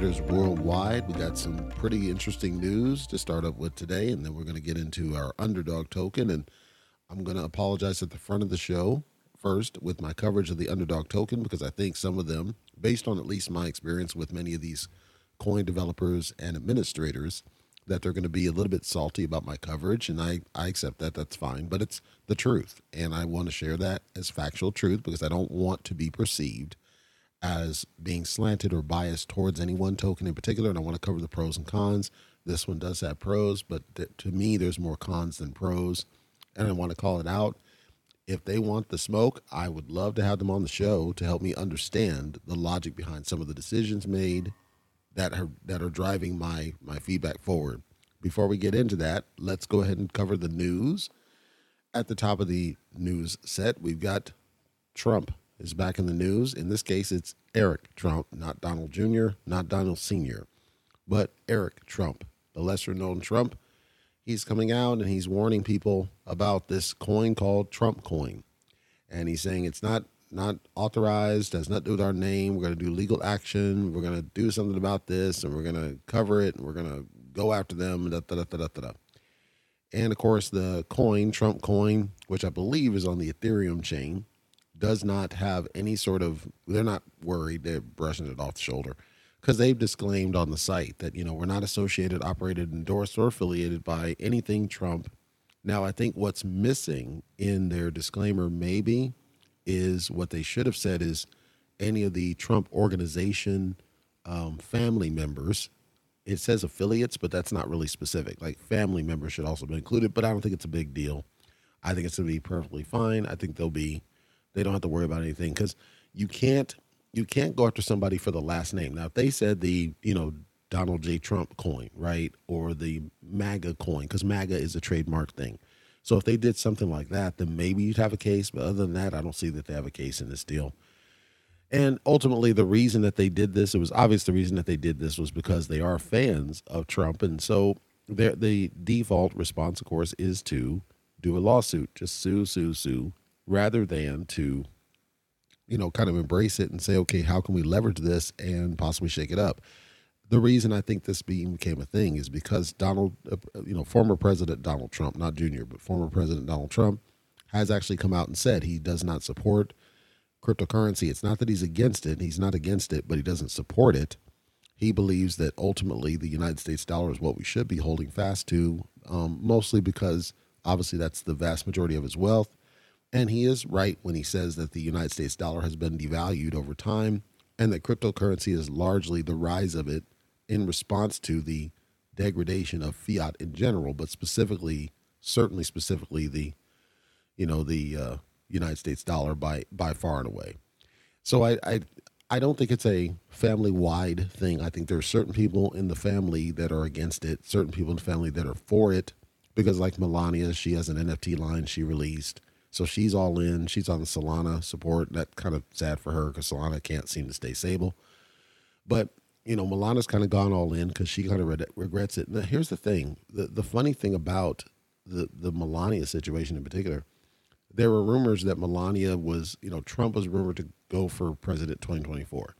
traders worldwide. We got some pretty interesting news to start up with today, and then we're going to get into our underdog token. And I'm going to apologize at the front of the show first with my coverage of the underdog token because I think some of them, based on at least my experience with many of these coin developers and administrators, that they're going to be a little bit salty about my coverage, and I, I accept that. That's fine, but it's the truth, and I want to share that as factual truth because I don't want to be perceived as being slanted or biased towards any one token in particular. And I want to cover the pros and cons. This one does have pros, but th- to me, there's more cons than pros, and I want to call it out. If they want the smoke, I would love to have them on the show to help me understand the logic behind some of the decisions made that are that are driving my my feedback forward. Before we get into that, let's go ahead and cover the news. At the top of the news set, we've got Trump is back in the news. In this case, it's Eric Trump, not Donald Jr., not Donald Sr., but Eric Trump, the lesser known Trump. He's coming out and he's warning people about this coin called Trump coin. And he's saying it's not not authorized, has nothing to do with our name. We're going to do legal action. We're going to do something about this and we're going to cover it and we're going to go after them. Da, da, da. And of course, the coin, Trump coin, which I believe is on the Ethereum chain, does not have any sort of, they're not worried. They're brushing it off the shoulder because they've disclaimed on the site that, you know, we're not associated, operated, endorsed, or affiliated by anything Trump. Now, I think what's missing in their disclaimer, maybe, is what they should have said is any of the Trump organization um, family members. It says affiliates, but that's not really specific. Like family members should also be included, but I don't think it's a big deal. I think it's going to be perfectly fine. I think they'll be, they don't have to worry about anything because you can't, you can't go after somebody for the last name. Now, if they said the, you know, Donald J. Trump coin, right, or the MAGA coin, because MAGA is a trademark thing so if they did something like that, then maybe you'd have a case. But other than that, I don't see that they have a case in this deal. And ultimately, the reason that they did this, it was obvious the reason that they did this was because they are fans of Trump. And so their the default response, of course, is to do a lawsuit, just sue, sue, sue, rather than to, you know, kind of embrace it and say, okay, how can we leverage this and possibly shake it up? the reason I think this became a thing is because Donald, uh, you know, former President Donald Trump, not Junior, but former President Donald Trump, has actually come out and said he does not support cryptocurrency. It's not that he's against it; he's not against it, but he doesn't support it. He believes that ultimately the United States dollar is what we should be holding fast to, um, mostly because obviously that's the vast majority of his wealth. And he is right when he says that the United States dollar has been devalued over time and that cryptocurrency is largely the rise of it in response to the degradation of fiat in general, but specifically, certainly specifically the, you know, the uh, United States dollar by by far and away. So I, I I don't think it's a family wide thing. I think there are certain people in the family that are against it, certain people in the family that are for it, because like Melania, she has an NFT line she released. So she's all in. She's on the Solana support. That kind of sad for her because Solana can't seem to stay stable. But you know, Melania's kind of gone all in because she kind of re- regrets it. Now, here's the thing: the the funny thing about the the Melania situation in particular, there were rumors that Melania was, you know, Trump was rumored to go for president 2024,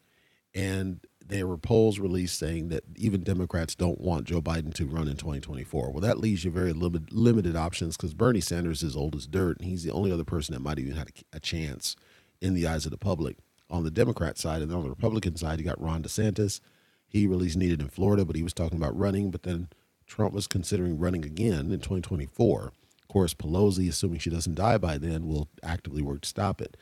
and there were polls released saying that even Democrats don't want Joe Biden to run in 2024. Well, that leaves you very limited options because Bernie Sanders is old as dirt, and he's the only other person that might even have a, a chance in the eyes of the public on the Democrat side, and on the Republican side, you got Ron DeSantis. He really is needed in Florida, but he was talking about running. But then Trump was considering running again in 2024. Of course, Pelosi, assuming she doesn't die by then, will actively work to stop it.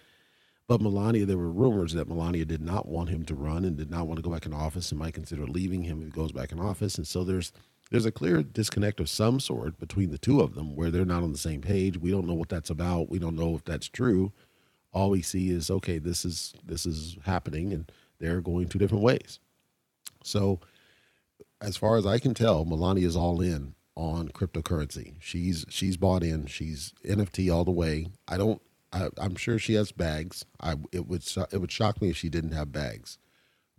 But Melania, there were rumors that Melania did not want him to run and did not want to go back in office and might consider leaving him if he goes back in office. And so there's there's a clear disconnect of some sort between the two of them where they're not on the same page. We don't know what that's about. We don't know if that's true all we see is okay this is this is happening and they're going two different ways so as far as i can tell melania is all in on cryptocurrency she's she's bought in she's nft all the way i don't I, am sure she has bags i it would it would shock me if she didn't have bags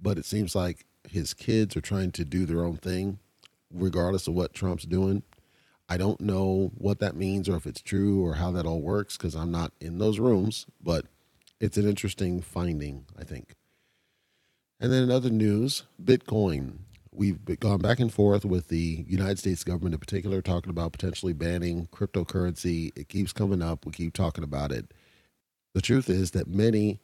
but it seems like his kids are trying to do their own thing regardless of what trump's doing I don't know what that means or if it's true or how that all works because I'm not in those rooms, but it's an interesting finding, I think. And then in other news, Bitcoin. We've gone back and forth with the United States government in particular, talking about potentially banning cryptocurrency. It keeps coming up. We keep talking about it. The truth is that many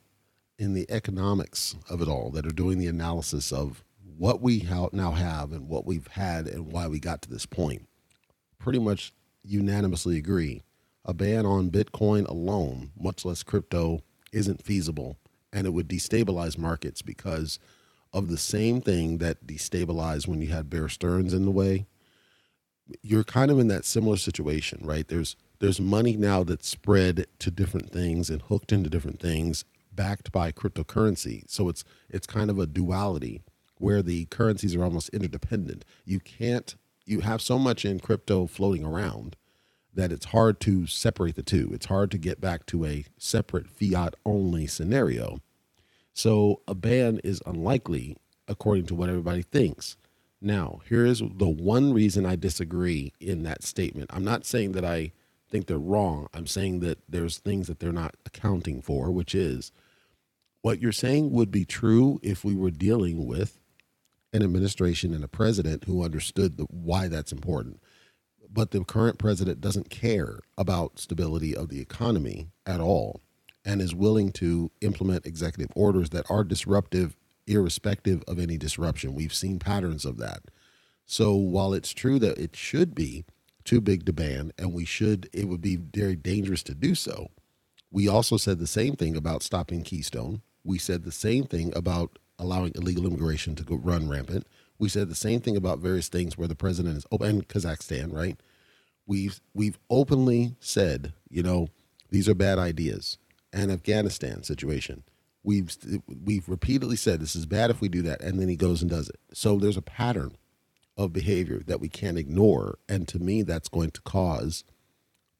in the economics of it all that are doing the analysis of what we now have and what we've had and why we got to this point pretty much unanimously agree a ban on Bitcoin alone, much less crypto, isn't feasible and it would destabilize markets because of the same thing that destabilized when you had Bear Stearns in the way. You're kind of in that similar situation, right? There's there's money now that's spread to different things and hooked into different things backed by cryptocurrency. So it's it's kind of a duality where the currencies are almost interdependent. You can't you have so much in crypto floating around that it's hard to separate the two. It's hard to get back to a separate fiat only scenario. So a ban is unlikely according to what everybody thinks. Now, here is the one reason I disagree in that statement. I'm not saying that I think they're wrong. I'm saying that there's things that they're not accounting for, which is what you're saying would be true if we were dealing with an administration and a president who understood the, why that's important. But the current president doesn't care about stability of the economy at all and is willing to implement executive orders that are disruptive, irrespective of any disruption. We've seen patterns of that. So while it's true that it should be too big to ban and we should, it would be very dangerous to do so. We also said the same thing about stopping Keystone. We said the same thing about allowing illegal immigration to go run rampant. We said the same thing about various things where the president is open, and Kazakhstan, right? We've we've openly said, you know, these are bad ideas. And Afghanistan situation, we've we've repeatedly said this is bad if we do that, and then he goes and does it. So there's a pattern of behavior that we can't ignore, and to me, that's going to cause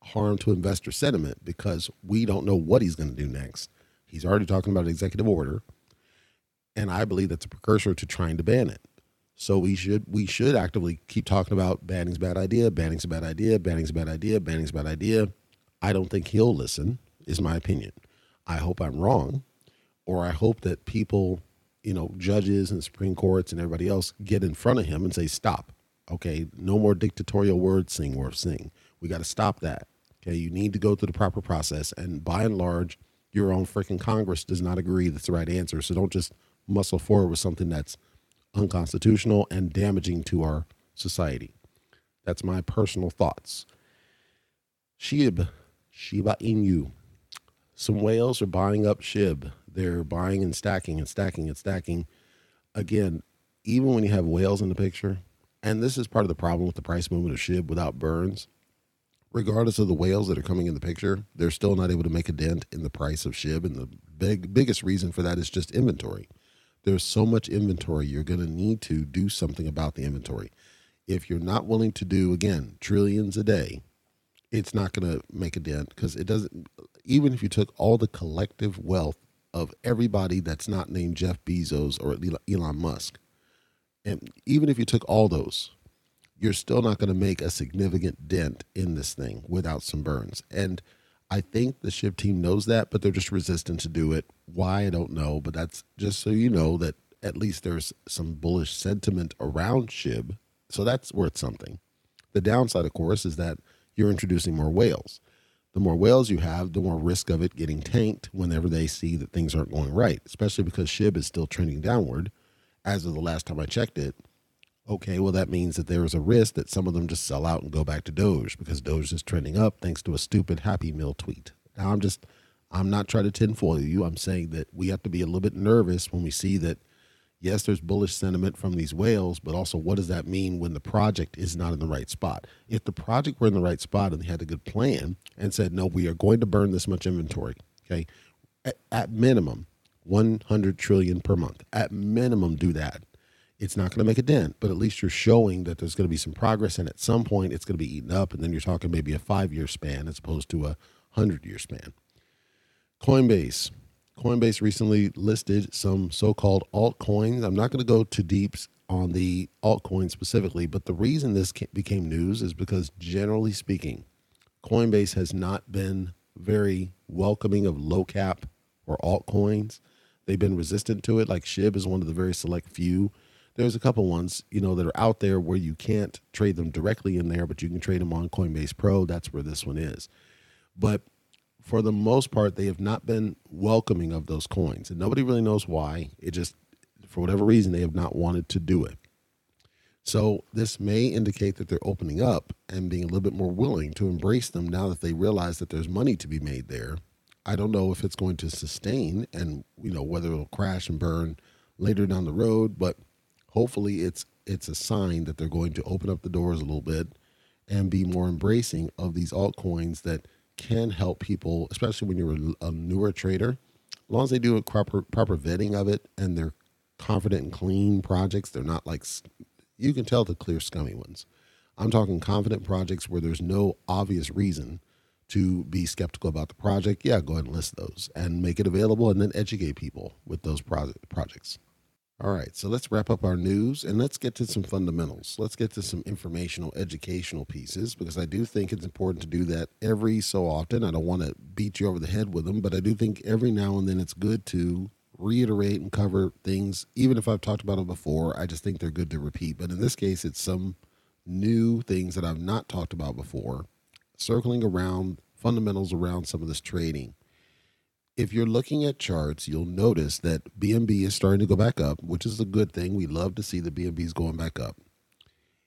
harm to investor sentiment because we don't know what he's going to do next. He's already talking about an executive order and I believe that's a precursor to trying to ban it. So we should we should actively keep talking about banning's a bad idea, banning's a bad idea, banning's a bad idea, banning's a bad idea. I don't think he'll listen, is my opinion. I hope I'm wrong, or I hope that people, you know, judges and Supreme Courts and everybody else get in front of him and say, stop. Okay, no more dictatorial words sing or sing. We got to stop that. Okay, you need to go through the proper process. And by and large, your own freaking Congress does not agree that's the right answer. So don't just muscle forward with something that's unconstitutional and damaging to our society. That's my personal thoughts. SHIB, Shiba Inu. Some whales are buying up SHIB. They're buying and stacking and stacking and stacking. Again, even when you have whales in the picture, and this is part of the problem with the price movement of SHIB without burns, regardless of the whales that are coming in the picture, they're still not able to make a dent in the price of SHIB. And the big biggest reason for that is just inventory there's so much inventory, you're going to need to do something about the inventory. If you're not willing to do, again, trillions a day, it's not going to make a dent because it doesn't, even if you took all the collective wealth of everybody that's not named Jeff Bezos or Elon Musk, and even if you took all those, you're still not going to make a significant dent in this thing without some burns. And I think the SHIB team knows that, but they're just resistant to do it. Why, I don't know. But that's just so you know that at least there's some bullish sentiment around SHIB. So that's worth something. The downside, of course, is that you're introducing more whales. The more whales you have, the more risk of it getting tanked whenever they see that things aren't going right, especially because SHIB is still trending downward. As of the last time I checked it, okay, well, that means that there is a risk that some of them just sell out and go back to Doge because Doge is trending up thanks to a stupid Happy Meal tweet. Now, I'm just, I'm not trying to tinfoil you. I'm saying that we have to be a little bit nervous when we see that, yes, there's bullish sentiment from these whales, but also what does that mean when the project is not in the right spot? If the project were in the right spot and they had a good plan and said, no, we are going to burn this much inventory, okay, at, at minimum, 100 trillion per month, at minimum, do that it's not going to make a dent, but at least you're showing that there's going to be some progress. And at some point, it's going to be eaten up. And then you're talking maybe a five year span as opposed to a 100 year span. Coinbase. Coinbase recently listed some so called altcoins. I'm not going to go too deep on the altcoin specifically, but the reason this became news is because, generally speaking, Coinbase has not been very welcoming of low cap or altcoins they've been resistant to it. Like SHIB is one of the very select few. There's a couple ones, you know, that are out there where you can't trade them directly in there, but you can trade them on Coinbase Pro. That's where this one is. But for the most part, they have not been welcoming of those coins, and nobody really knows why. It just, for whatever reason, they have not wanted to do it. So this may indicate that they're opening up and being a little bit more willing to embrace them now that they realize that there's money to be made there. I don't know if it's going to sustain and you know whether it'll crash and burn later down the road, but hopefully it's it's a sign that they're going to open up the doors a little bit and be more embracing of these altcoins that can help people, especially when you're a, newer trader. As long as they do a proper proper vetting of it and they're confident and clean projects, they're not like you can tell the clear scummy ones. I'm talking confident projects where there's no obvious reason to be skeptical about the project. Yeah, go ahead and list those and make it available and then educate people with those projects. All right, so let's wrap up our news and let's get to some fundamentals. Let's get to some informational, educational pieces because I do think it's important to do that every so often. I don't want to beat you over the head with them, but I do think every now and then it's good to reiterate and cover things, even if I've talked about them before. I just think they're good to repeat. But in this case, it's some new things that I've not talked about before, circling around fundamentals around some of this trading if you're looking at charts, you'll notice that BNB is starting to go back up, which is a good thing. We love to see the BNBs going back up.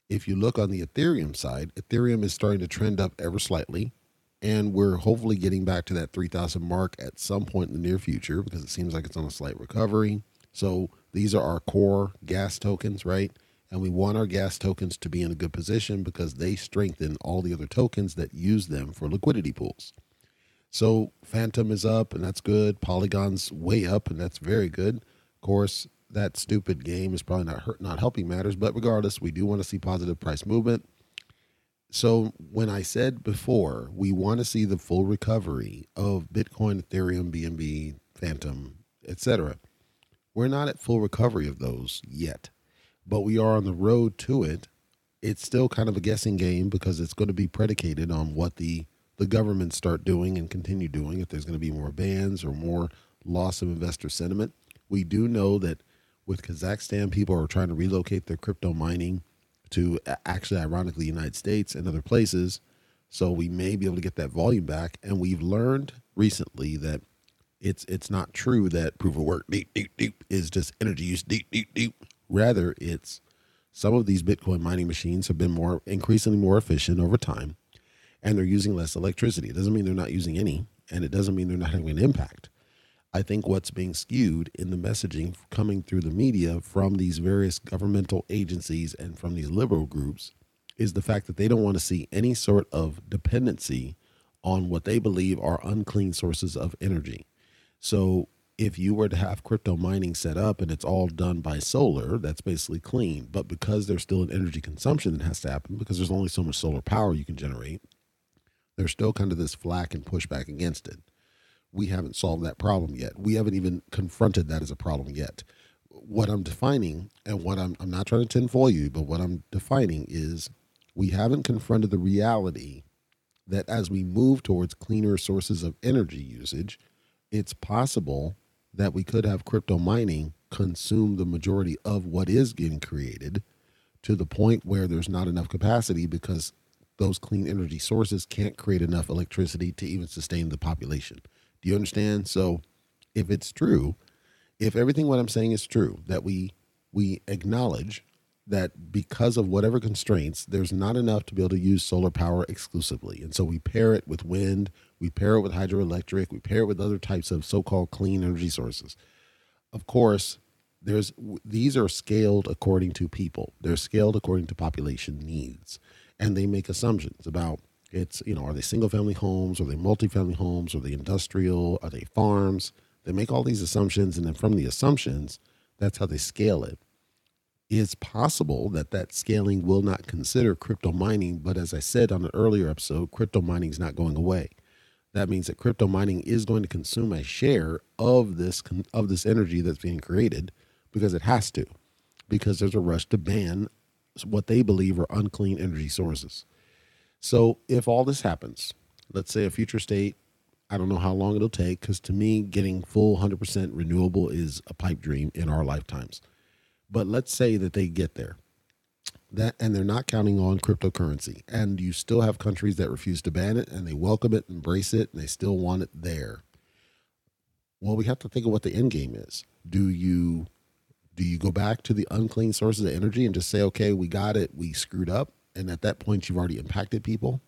If you look on the Ethereum side, Ethereum is starting to trend up ever slightly, and we're hopefully getting back to that 3,000 mark at some point in the near future because it seems like it's on a slight recovery. So these are our core gas tokens, right? And we want our gas tokens to be in a good position because they strengthen all the other tokens that use them for liquidity pools. So Fantom is up, and that's good. Polygon's way up, and that's very good. Of course, that stupid game is probably not hurt, not helping matters, but regardless, we do want to see positive price movement. So when I said before, we want to see the full recovery of Bitcoin, Ethereum, BNB, Fantom, etc. We're not at full recovery of those yet, but we are on the road to it. It's still kind of a guessing game because it's going to be predicated on what the the government start doing and continue doing if there's going to be more bans or more loss of investor sentiment. We do know that with Kazakhstan, people are trying to relocate their crypto mining to actually, ironically, United States and other places. So we may be able to get that volume back. And we've learned recently that it's it's not true that proof of work deep deep deep is just energy use deep deep deep. Rather, it's some of these Bitcoin mining machines have been more increasingly more efficient over time and they're using less electricity. It doesn't mean they're not using any, and it doesn't mean they're not having an impact. I think what's being skewed in the messaging coming through the media from these various governmental agencies and from these liberal groups is the fact that they don't want to see any sort of dependency on what they believe are unclean sources of energy. So if you were to have crypto mining set up and it's all done by solar, that's basically clean. But because there's still an energy consumption that has to happen because there's only so much solar power you can generate, there's still kind of this flack and pushback against it. We haven't solved that problem yet. We haven't even confronted that as a problem yet. What I'm defining and what I'm, I'm not trying to tinfoil you, but what I'm defining is we haven't confronted the reality that as we move towards cleaner sources of energy usage, it's possible that we could have crypto mining consume the majority of what is getting created to the point where there's not enough capacity because those clean energy sources can't create enough electricity to even sustain the population. Do you understand? So if it's true, if everything what I'm saying is true, that we we acknowledge that because of whatever constraints, there's not enough to be able to use solar power exclusively. And so we pair it with wind, we pair it with hydroelectric, we pair it with other types of so-called clean energy sources. Of course, there's these are scaled according to people. They're scaled according to population needs and they make assumptions about it's you know are they single family homes are they multifamily homes are they industrial are they farms? They make all these assumptions and then from the assumptions that's how they scale it. It's possible that that scaling will not consider crypto mining but as i said on an earlier episode crypto mining is not going away. That means that crypto mining is going to consume a share of this of this energy that's being created because it has to because there's a rush to ban what they believe are unclean energy sources. So if all this happens, let's say a future state I don't know how long it'll take because to me, getting full 100% renewable is a pipe dream in our lifetimes. But let's say that they get there. That and they're not counting on cryptocurrency. And you still have countries that refuse to ban it and they welcome it, embrace it, and they still want it there. Well, we have to think of what the end game is. Do you do you go back to the unclean sources of energy and just say, okay, we got it, we screwed up, and at that point you've already impacted people?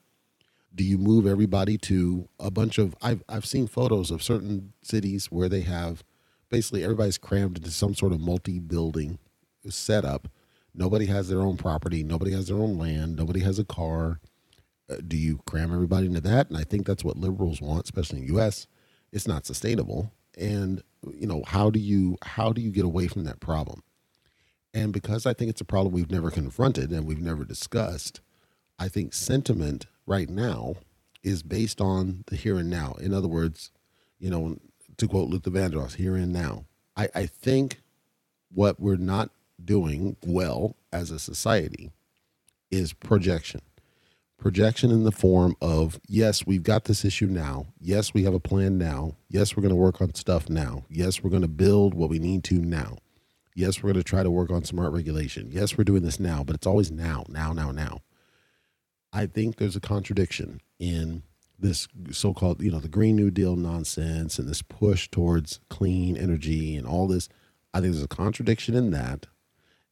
Do you move everybody to a bunch of I've I've seen photos of certain cities where they have basically everybody's crammed into some sort of multi-building setup. Nobody has their own property, nobody has their own land, nobody has a car. Uh, do you cram everybody into that? And I think that's what liberals want, especially in the US. It's not sustainable and you know how do you how do you get away from that problem? And because i think it's a problem we've never confronted and we've never discussed i think sentiment right now is based on the here and now. In other words you know to quote luther vandross here and now. I, I think what we're not doing well as a society is projection projection in the form of yes we've got this issue now. Yes we have a plan now. Yes we're going to work on stuff now. Yes we're going to build what we need to now. Yes we're going to try to work on smart regulation. Yes we're doing this now but it's always now now now now. I think there's a contradiction in this so-called you know the green new deal nonsense and this push towards clean energy and all this. I think there's a contradiction in that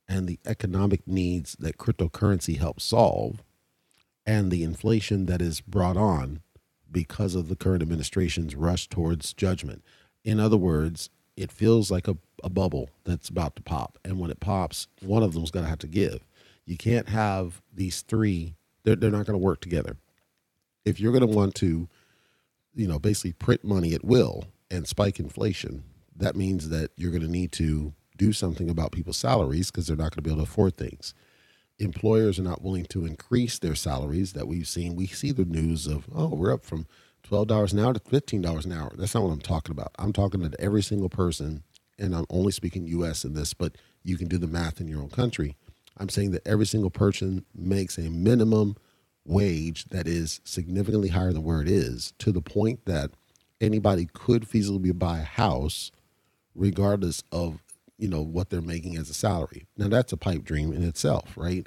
and the economic needs that cryptocurrency helps solve and the inflation that is brought on because of the current administration's rush towards judgment. In other words, it feels like a, a bubble that's about to pop. And when it pops, one of them's going to have to give. You can't have these three, they're, they're not going to work together. If you're going to want to, you know, basically print money at will and spike inflation, that means that you're going to need to do something about people's salaries because they're not going to be able to afford things employers are not willing to increase their salaries that we've seen. We see the news of, oh, we're up from $12 an hour to $15 an hour. That's not what I'm talking about. I'm talking to every single person, and I'm only speaking US in this, but you can do the math in your own country. I'm saying that every single person makes a minimum wage that is significantly higher than where it is to the point that anybody could feasibly buy a house regardless of you know what they're making as a salary. Now that's a pipe dream in itself, right?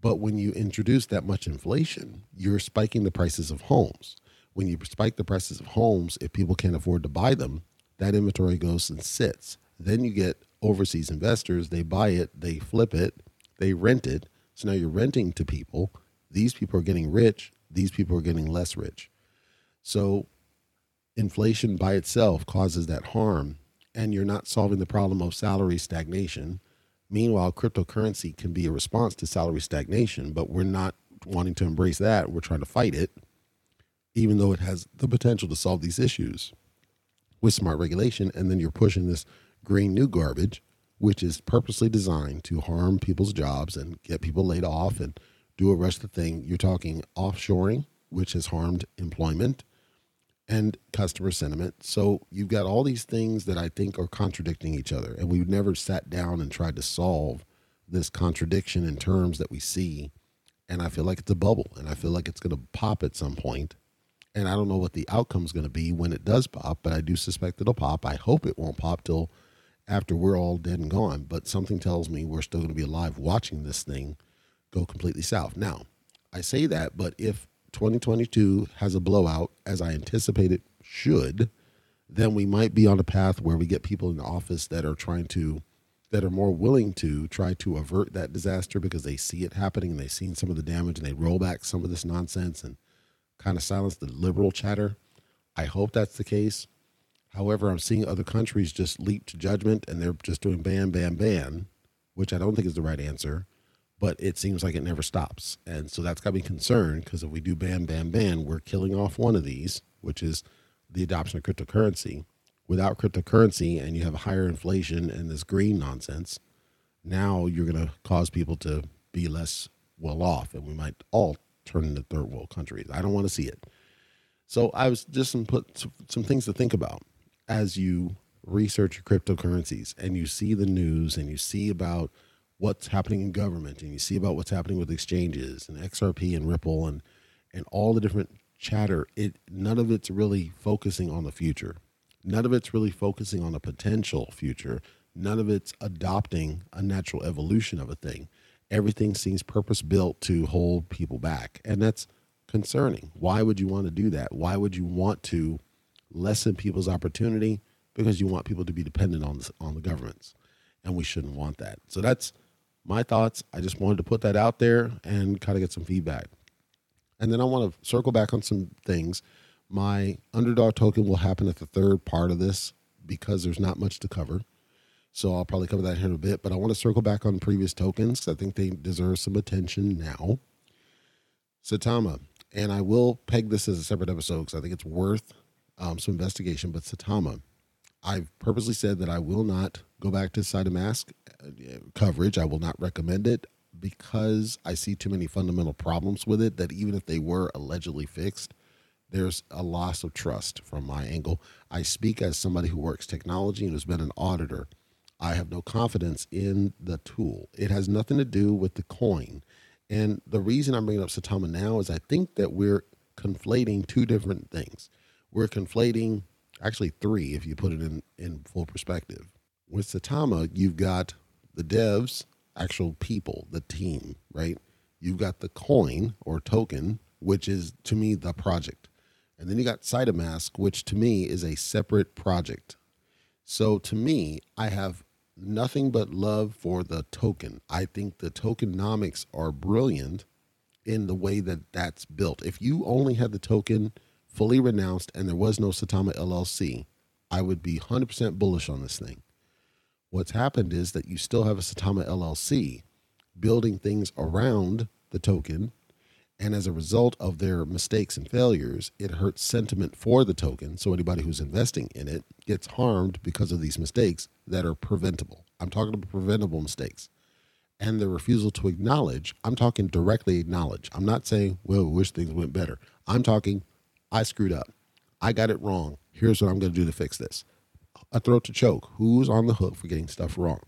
But when you introduce that much inflation, you're spiking the prices of homes. When you spike the prices of homes, if people can't afford to buy them, that inventory goes and sits. Then you get overseas investors, they buy it, they flip it, they rent it. So now you're renting to people. These people are getting rich, these people are getting less rich. So inflation by itself causes that harm and you're not solving the problem of salary stagnation. Meanwhile, cryptocurrency can be a response to salary stagnation, but we're not wanting to embrace that. We're trying to fight it, even though it has the potential to solve these issues with smart regulation. And then you're pushing this green new garbage, which is purposely designed to harm people's jobs and get people laid off and do a rest of the thing. You're talking offshoring, which has harmed employment and customer sentiment. So you've got all these things that I think are contradicting each other. And we've never sat down and tried to solve this contradiction in terms that we see. And I feel like it's a bubble and I feel like it's going to pop at some point. And I don't know what the outcome is going to be when it does pop, but I do suspect it'll pop. I hope it won't pop till after we're all dead and gone. But something tells me we're still going to be alive watching this thing go completely south. Now, I say that, but if 2022 has a blowout, as I anticipate it should, then we might be on a path where we get people in the office that are trying to, that are more willing to try to avert that disaster because they see it happening and they've seen some of the damage and they roll back some of this nonsense and kind of silence the liberal chatter. I hope that's the case. However, I'm seeing other countries just leap to judgment and they're just doing ban, ban, ban, which I don't think is the right answer but it seems like it never stops. And so that's got me concerned because if we do bam, bam, ban, we're killing off one of these, which is the adoption of cryptocurrency. Without cryptocurrency and you have higher inflation and this green nonsense, now you're going to cause people to be less well off and we might all turn into third world countries. I don't want to see it. So I was just some put some things to think about as you research your cryptocurrencies and you see the news and you see about what's happening in government and you see about what's happening with exchanges and XRP and Ripple and and all the different chatter, it none of it's really focusing on the future. None of it's really focusing on a potential future. None of it's adopting a natural evolution of a thing. Everything seems purpose built to hold people back. And that's concerning. Why would you want to do that? Why would you want to lessen people's opportunity? Because you want people to be dependent on the, on the governments. And we shouldn't want that. So that's my thoughts. I just wanted to put that out there and kind of get some feedback. And then I want to circle back on some things. My underdog token will happen at the third part of this because there's not much to cover. So I'll probably cover that here in a bit. But I want to circle back on previous tokens. I think they deserve some attention now. Saitama, and I will peg this as a separate episode because I think it's worth um, some investigation. But Saitama, I've purposely said that I will not go back to SaitaMask uh, coverage. I will not recommend it because I see too many fundamental problems with it that even if they were allegedly fixed, there's a loss of trust from my angle. I speak as somebody who works technology and has been an auditor. I have no confidence in the tool. It has nothing to do with the coin. And the reason I'm bringing up Saitama now is I think that we're conflating two different things. We're conflating actually three if you put it in, in full perspective. With Saitama, you've got the devs, actual people, the team, right? You've got the coin or token, which is to me the project. And then you got SaitaMask, which to me is a separate project. So to me, I have nothing but love for the token. I think the tokenomics are brilliant in the way that that's built. If you only had the token fully renounced and there was no Saitama LLC, I would be 100% bullish on this thing. What's happened is that you still have a Saitama LLC building things around the token and as a result of their mistakes and failures, it hurts sentiment for the token. So anybody who's investing in it gets harmed because of these mistakes that are preventable. I'm talking about preventable mistakes. And the refusal to acknowledge, I'm talking directly acknowledge. I'm not saying, well, we wish things went better. I'm talking, I screwed up. I got it wrong. Here's what I'm going to do to fix this. A throat to choke. Who's on the hook for getting stuff wrong?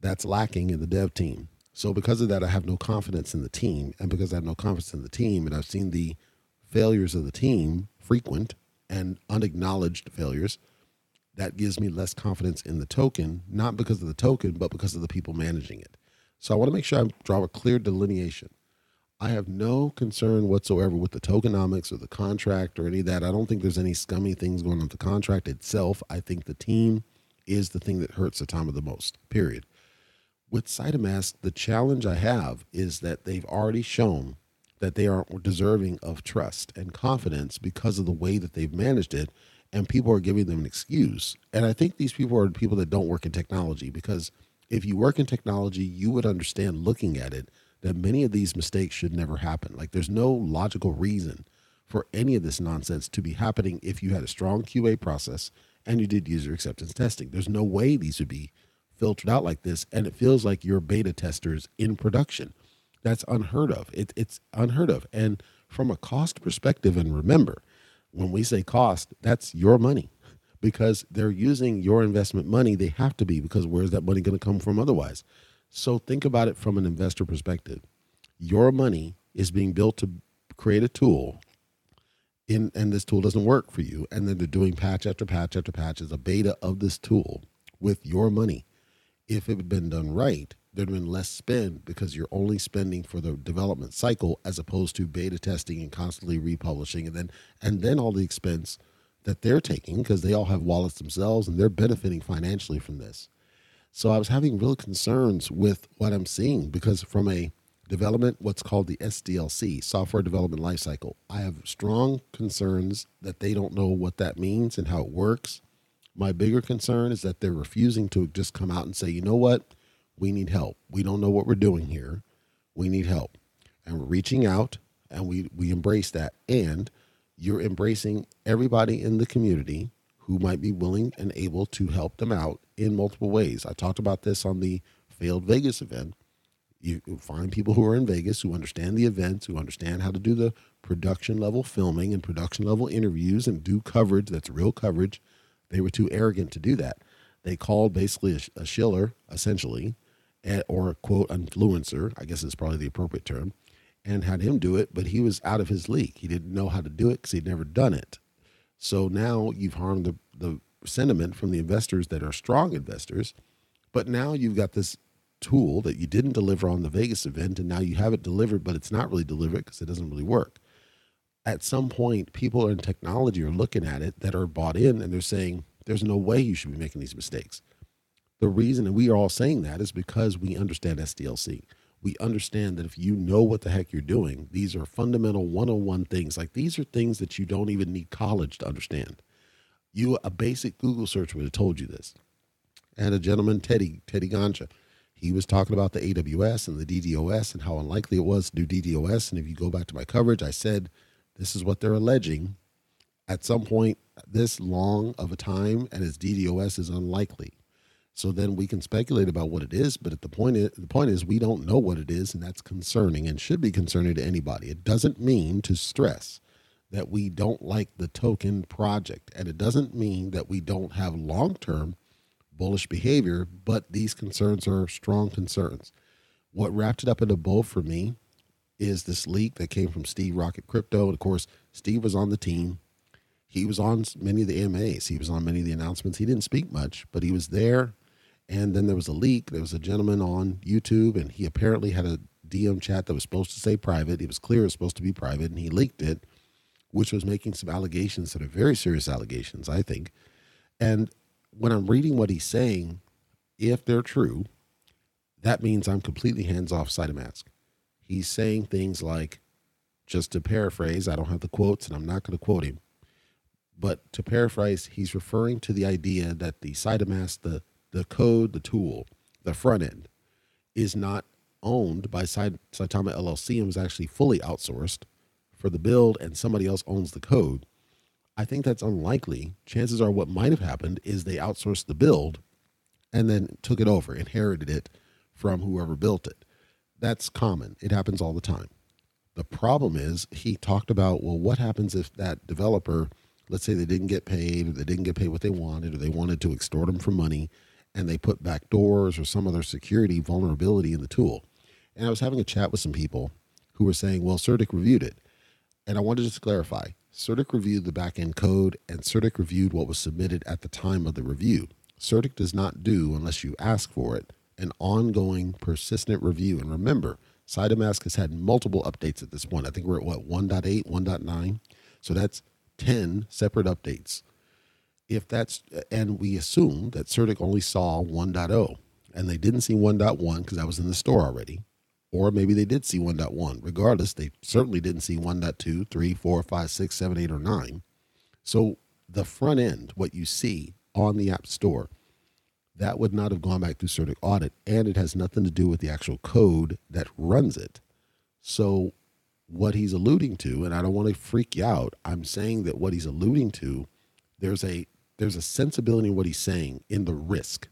That's lacking in the dev team. So because of that, I have no confidence in the team, and because I have no confidence in the team, and I've seen the failures of the team frequent and unacknowledged failures, that gives me less confidence in the token, not because of the token, but because of the people managing it. So I want to make sure I draw a clear delineation. I have no concern whatsoever with the tokenomics or the contract or any of that. I don't think there's any scummy things going on with the contract itself. I think the team is the thing that hurts of the most, period with SaitaMask, the challenge I have is that they've already shown that they aren't deserving of trust and confidence because of the way that they've managed it. And people are giving them an excuse. And I think these people are people that don't work in technology because if you work in technology, you would understand looking at it that many of these mistakes should never happen. Like there's no logical reason for any of this nonsense to be happening if you had a strong QA process and you did user acceptance testing. There's no way these would be filtered out like this and it feels like you're beta testers in production. That's unheard of. It, it's unheard of. And from a cost perspective, and remember, when we say cost, that's your money because they're using your investment money. They have to be because where's that money going to come from otherwise? So think about it from an investor perspective. Your money is being built to create a tool in, and this tool doesn't work for you. And then they're doing patch after patch after patch as a beta of this tool with your money if it had been done right, there'd been less spend because you're only spending for the development cycle as opposed to beta testing and constantly republishing and then and then all the expense that they're taking because they all have wallets themselves and they're benefiting financially from this. So I was having real concerns with what I'm seeing because from a development, what's called the SDLC, software development lifecycle, I have strong concerns that they don't know what that means and how it works my bigger concern is that they're refusing to just come out and say, you know what? We need help. We don't know what we're doing here. We need help. And we're reaching out and we, we embrace that. And you're embracing everybody in the community who might be willing and able to help them out in multiple ways. I talked about this on the failed Vegas event. You find people who are in Vegas who understand the events, who understand how to do the production level filming and production level interviews and do coverage that's real coverage they were too arrogant to do that. They called basically a, a shiller, essentially, or a quote influencer, I guess is probably the appropriate term, and had him do it, but he was out of his league. He didn't know how to do it because he'd never done it. So now you've harmed the, the sentiment from the investors that are strong investors. But now you've got this tool that you didn't deliver on the Vegas event, and now you have it delivered, but it's not really delivered because it doesn't really work. At some point, people in technology are looking at it that are bought in and they're saying, there's no way you should be making these mistakes. The reason, and we are all saying that, is because we understand SDLC we understand that if you know what the heck you're doing, these are fundamental 101 things. Like these are things that you don't even need college to understand. You a basic Google search would have told you this. And a gentleman, Teddy, Teddy Ganja, he was talking about the AWS and the DDoS and how unlikely it was to do DDoS. And if you go back to my coverage, I said this is what they're alleging. At some point this long of a time, and its DDoS is unlikely. So then we can speculate about what it is, but the point is, the point is we don't know what it is, and that's concerning and should be concerning to anybody. It doesn't mean to stress that we don't like the token project, and it doesn't mean that we don't have long-term bullish behavior, but these concerns are strong concerns. What wrapped it up in a bow for me is this leak that came from Steve Rocket Crypto. And of course, Steve was on the team. He was on many of the AMAs. He was on many of the announcements. He didn't speak much, but he was there and then there was a leak. There was a gentleman on YouTube, and he apparently had a DM chat that was supposed to say private. It was clear it was supposed to be private, and he leaked it, which was making some allegations that are very serious allegations, I think. And when I'm reading what he's saying, if they're true, that means I'm completely hands off SaitaMask. He's saying things like, just to paraphrase, I don't have the quotes and I'm not going to quote him, but to paraphrase, he's referring to the idea that the SaitaMask, the the code, the tool, the front end is not owned by Saitama LLC and was actually fully outsourced for the build and somebody else owns the code. I think that's unlikely. Chances are what might have happened is they outsourced the build and then took it over, inherited it from whoever built it. That's common. It happens all the time. The problem is he talked about, well, what happens if that developer, let's say they didn't get paid or they didn't get paid what they wanted or they wanted to extort them for money and they put back doors or some other security vulnerability in the tool. And I was having a chat with some people who were saying, well, CertiK reviewed it. And I wanted to just clarify CertiK reviewed the backend code and CertiK reviewed what was submitted at the time of the review. CertiK does not do, unless you ask for it, an ongoing persistent review. And remember, SaitaMask has had multiple updates at this point. I think we're at what, 1.8, 1.9? So that's 10 separate updates if that's and we assume that CertiK only saw 1.0 and they didn't see 1.1 because that was in the store already, or maybe they did see 1.1. Regardless, they certainly didn't see 1.2, 3, 4, 5, 6, 7, 8, or 9. So the front end, what you see on the App Store, that would not have gone back through CertiK audit, and it has nothing to do with the actual code that runs it. So what he's alluding to, and I don't want to freak you out, I'm saying that what he's alluding to, there's a there's a sensibility in what he's saying in the risk.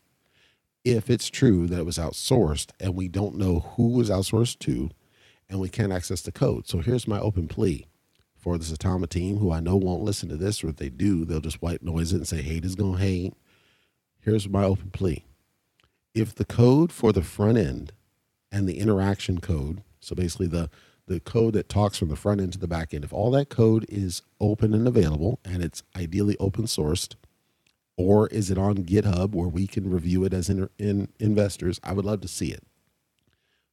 If it's true that it was outsourced and we don't know who was outsourced to, and we can't access the code. So here's my open plea for the Saitama team, who I know won't listen to this, or if they do, they'll just white noise it and say, hate is going to hate. Here's my open plea. If the code for the front end and the interaction code, so basically the the code that talks from the front end to the back end, if all that code is open and available and it's ideally open sourced, or is it on GitHub where we can review it as in, in investors? I would love to see it.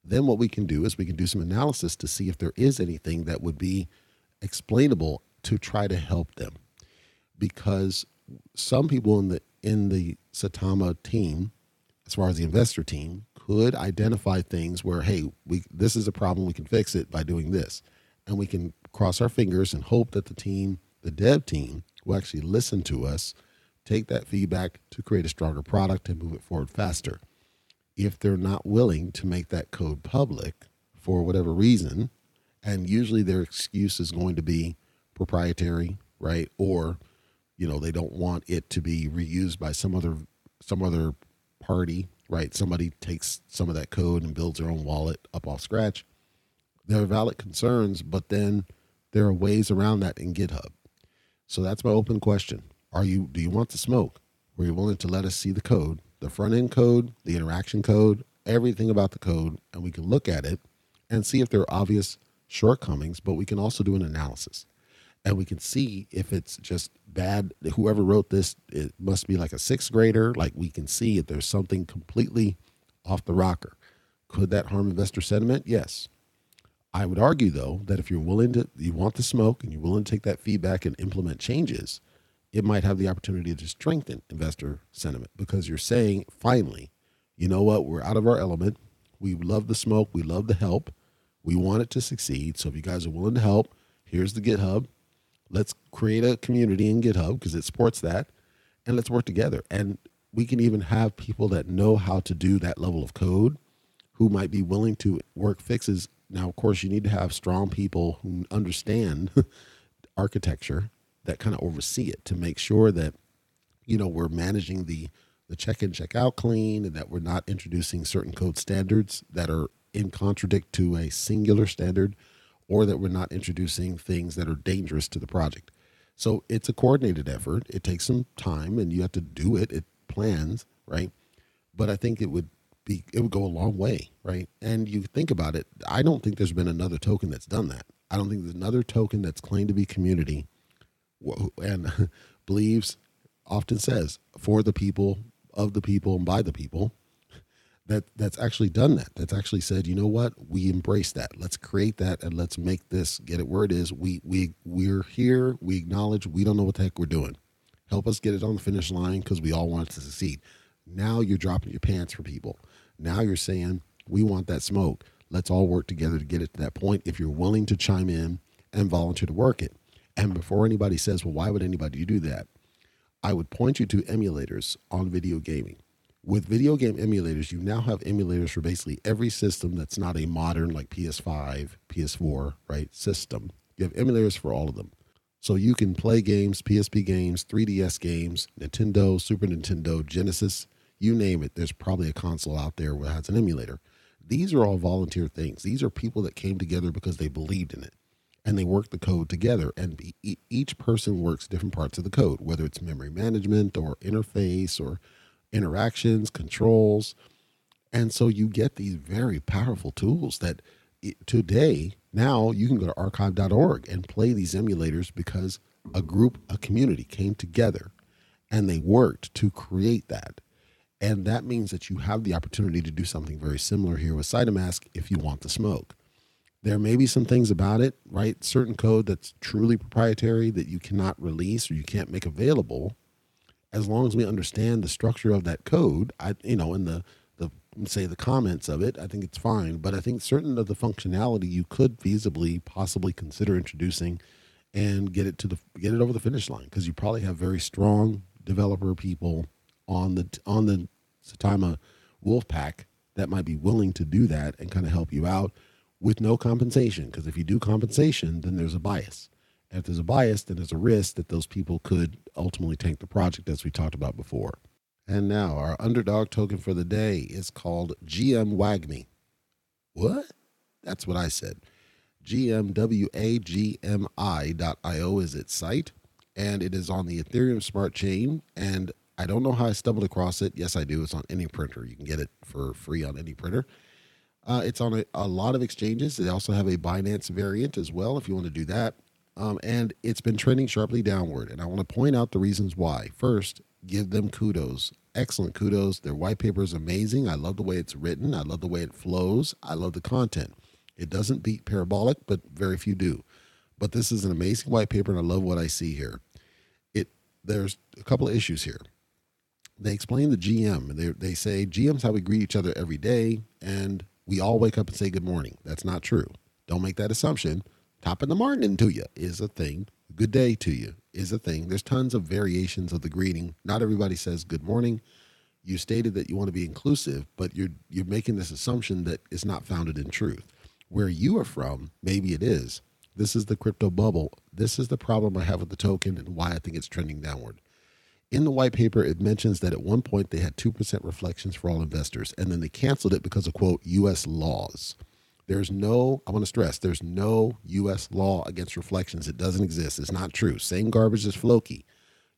Then what we can do is we can do some analysis to see if there is anything that would be explainable to try to help them. Because some people in the in the Saitama team, as far as the investor team, could identify things where, hey, we this is a problem, we can fix it by doing this. And we can cross our fingers and hope that the team, the dev team, will actually listen to us take that feedback to create a stronger product and move it forward faster. If they're not willing to make that code public for whatever reason, and usually their excuse is going to be proprietary, right? Or, you know, they don't want it to be reused by some other some other party, right? Somebody takes some of that code and builds their own wallet up off scratch. There are valid concerns, but then there are ways around that in GitHub. So that's my open question. Are you do you want the smoke? Were you willing to let us see the code, the front end code, the interaction code, everything about the code, and we can look at it and see if there are obvious shortcomings, but we can also do an analysis and we can see if it's just bad. Whoever wrote this, it must be like a sixth grader. Like we can see if there's something completely off the rocker. Could that harm investor sentiment? Yes. I would argue though that if you're willing to, you want the smoke and you're willing to take that feedback and implement changes, it might have the opportunity to strengthen investor sentiment because you're saying, finally, you know what, we're out of our element. We love the smoke. We love the help. We want it to succeed. So if you guys are willing to help, here's the GitHub. Let's create a community in GitHub because it supports that, and let's work together. And we can even have people that know how to do that level of code who might be willing to work fixes. Now, of course, you need to have strong people who understand architecture that kind of oversee it to make sure that you know we're managing the the check in check out clean and that we're not introducing certain code standards that are in contradict to a singular standard or that we're not introducing things that are dangerous to the project. So it's a coordinated effort. It takes some time and you have to do it. It plans, right? But I think it would be it would go a long way, right? And you think about it, I don't think there's been another token that's done that. I don't think there's another token that's claimed to be community and believes often says for the people, of the people and by the people that that's actually done that. That's actually said, you know what, we embrace that. Let's create that and let's make this get it where it is. We we we're here. We acknowledge we don't know what the heck we're doing. Help us get it on the finish line because we all want to succeed. Now you're dropping your pants for people. Now you're saying we want that smoke. Let's all work together to get it to that point. If you're willing to chime in and volunteer to work it, and before anybody says, well, why would anybody do that? I would point you to emulators on video gaming with video game emulators, you now have emulators for basically every system that's not a modern like PS5, PS4, right, system. You have emulators for all of them. So you can play games, PSP games, 3DS games, Nintendo, Super Nintendo, Genesis, you name it. There's probably a console out there that has an emulator. These are all volunteer things. These are people that came together because they believed in it and they work the code together. And each person works different parts of the code, whether it's memory management or interface or interactions, controls. And so you get these very powerful tools that today, now you can go to archive.org and play these emulators because a group, a community came together and they worked to create that. And that means that you have the opportunity to do something very similar here with SaitaMask if you want the smoke. There may be some things about it, right? Certain code that's truly proprietary that you cannot release or you can't make available as long as we understand the structure of that code, I you know, in the the say the comments of it, I think it's fine. But I think certain of the functionality you could feasibly possibly consider introducing and get it to the get it over the finish line because you probably have very strong developer people on the on the Saitama Wolf Pack that might be willing to do that and kind of help you out with no compensation. Because if you do compensation, then there's a bias And if there's a bias, then there's a risk that those people could ultimately tank the project, as we talked about before. And now our underdog token for the day is called GM WAGMI. What? That's what I said. GMWAGMI.io is its site, and it is on the Ethereum Smart Chain. And I don't know how I stumbled across it. Yes, I do. It's on any printer. You can get it for free on any printer. Uh, it's on a, a lot of exchanges. They also have a Binance variant as well if you want to do that. Um, and it's been trending sharply downward. And I want to point out the reasons why. First, give them kudos. Excellent kudos. Their white paper is amazing. I love the way it's written. I love the way it flows. I love the content. It doesn't beat Parabolic, but very few do. But this is an amazing white paper, and I love what I see here. It there's a couple of issues here. They explain the GM. They they say GM's how we greet each other every day, and we all wake up and say good morning. That's not true. Don't make that assumption top of the morning to you is a thing. Good day to you is a thing. There's tons of variations of the greeting. Not everybody says good morning. You stated that you want to be inclusive, but you're you're making this assumption that is not founded in truth. Where you are from, maybe it is. This is the crypto bubble. This is the problem I have with the token and why I think it's trending downward. In the white paper, it mentions that at one point they had 2% reflections for all investors, and then they canceled it because of, quote, US laws. There's no, I want to stress, there's no U.S. law against reflections. It doesn't exist. It's not true. Same garbage as Floki.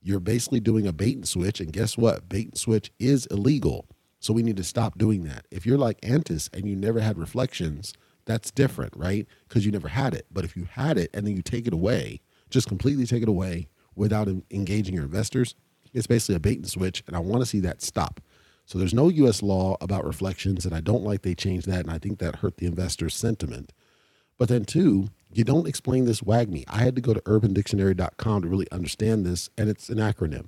You're basically doing a bait and switch, and guess what? Bait and switch is illegal. So we need to stop doing that. If you're like Antis and you never had reflections, That's different, right? Because you never had it. But if you had it and then you take it away, just completely take it away without engaging your investors, it's basically a bait and switch. And I want to see that stop. So there's no U.S. law about reflections, and I don't like they changed that, and I think that hurt the investor's sentiment. But then, two, you don't explain this WAGMI. I had to go to urbandictionary.com to really understand this, and it's an acronym.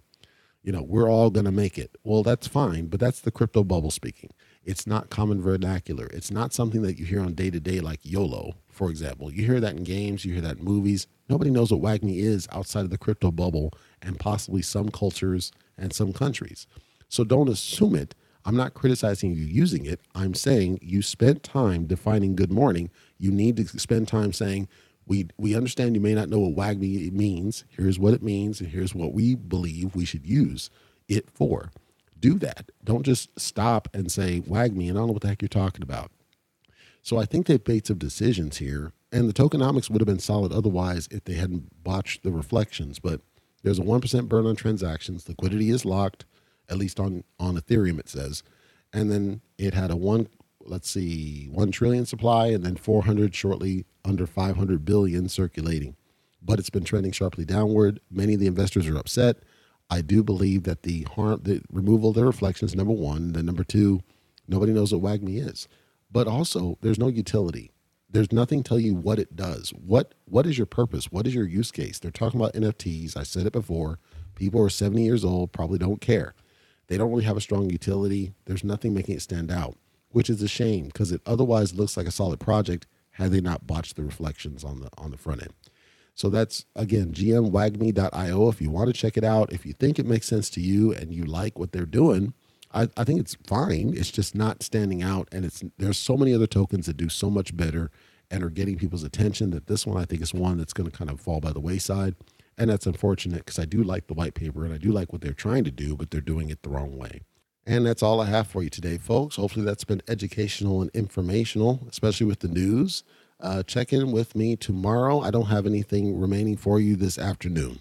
You know, we're all going to make it. Well, that's fine, but that's the crypto bubble speaking. It's not common vernacular. It's not something that you hear on day to day, like YOLO, for example. You hear that in games, you hear that in movies. Nobody knows what WAGMI is outside of the crypto bubble and possibly some cultures and some countries. So don't assume it. I'm not criticizing you using it. I'm saying you spent time defining good morning. You need to spend time saying, we, we understand you may not know what WAGMI means. Here's what it means, and here's what we believe we should use it for. Do that. Don't just stop and say WAGMI, and I don't know what the heck you're talking about. So I think they've made some decisions here, and the tokenomics would have been solid otherwise if they hadn't botched the reflections. But there's a 1% burn on transactions. Liquidity is locked at least on on Ethereum it says, and then it had a one let's see one trillion supply and then 400 shortly under 500 billion circulating, but it's been trending sharply downward. Many of the investors are upset. I do believe that the harm the removal of the reflections number one, then number two, nobody knows what WAGMI is, but also there's no utility there's nothing tell you what it does. What what is your purpose? What is your use case? They're talking about NFTs. I said it before. People are 70 years old, probably don't care. They don't really have a strong utility. There's nothing making it stand out, which is a shame because it otherwise looks like a solid project had they not botched the reflections on the on the front end. So that's again gmwagmi.io if you want to check it out. If you think it makes sense to you and you like what they're doing, I, I think it's fine. It's just not standing out, and it's there's so many other tokens that do so much better and are getting people's attention that this one I think is one that's going to kind of fall by the wayside. And that's unfortunate because I do like the white paper and I do like what they're trying to do, but they're doing it the wrong way. And that's all I have for you today, folks. Hopefully, that's been educational and informational, especially with the news. Uh, check in with me tomorrow. I don't have anything remaining for you this afternoon.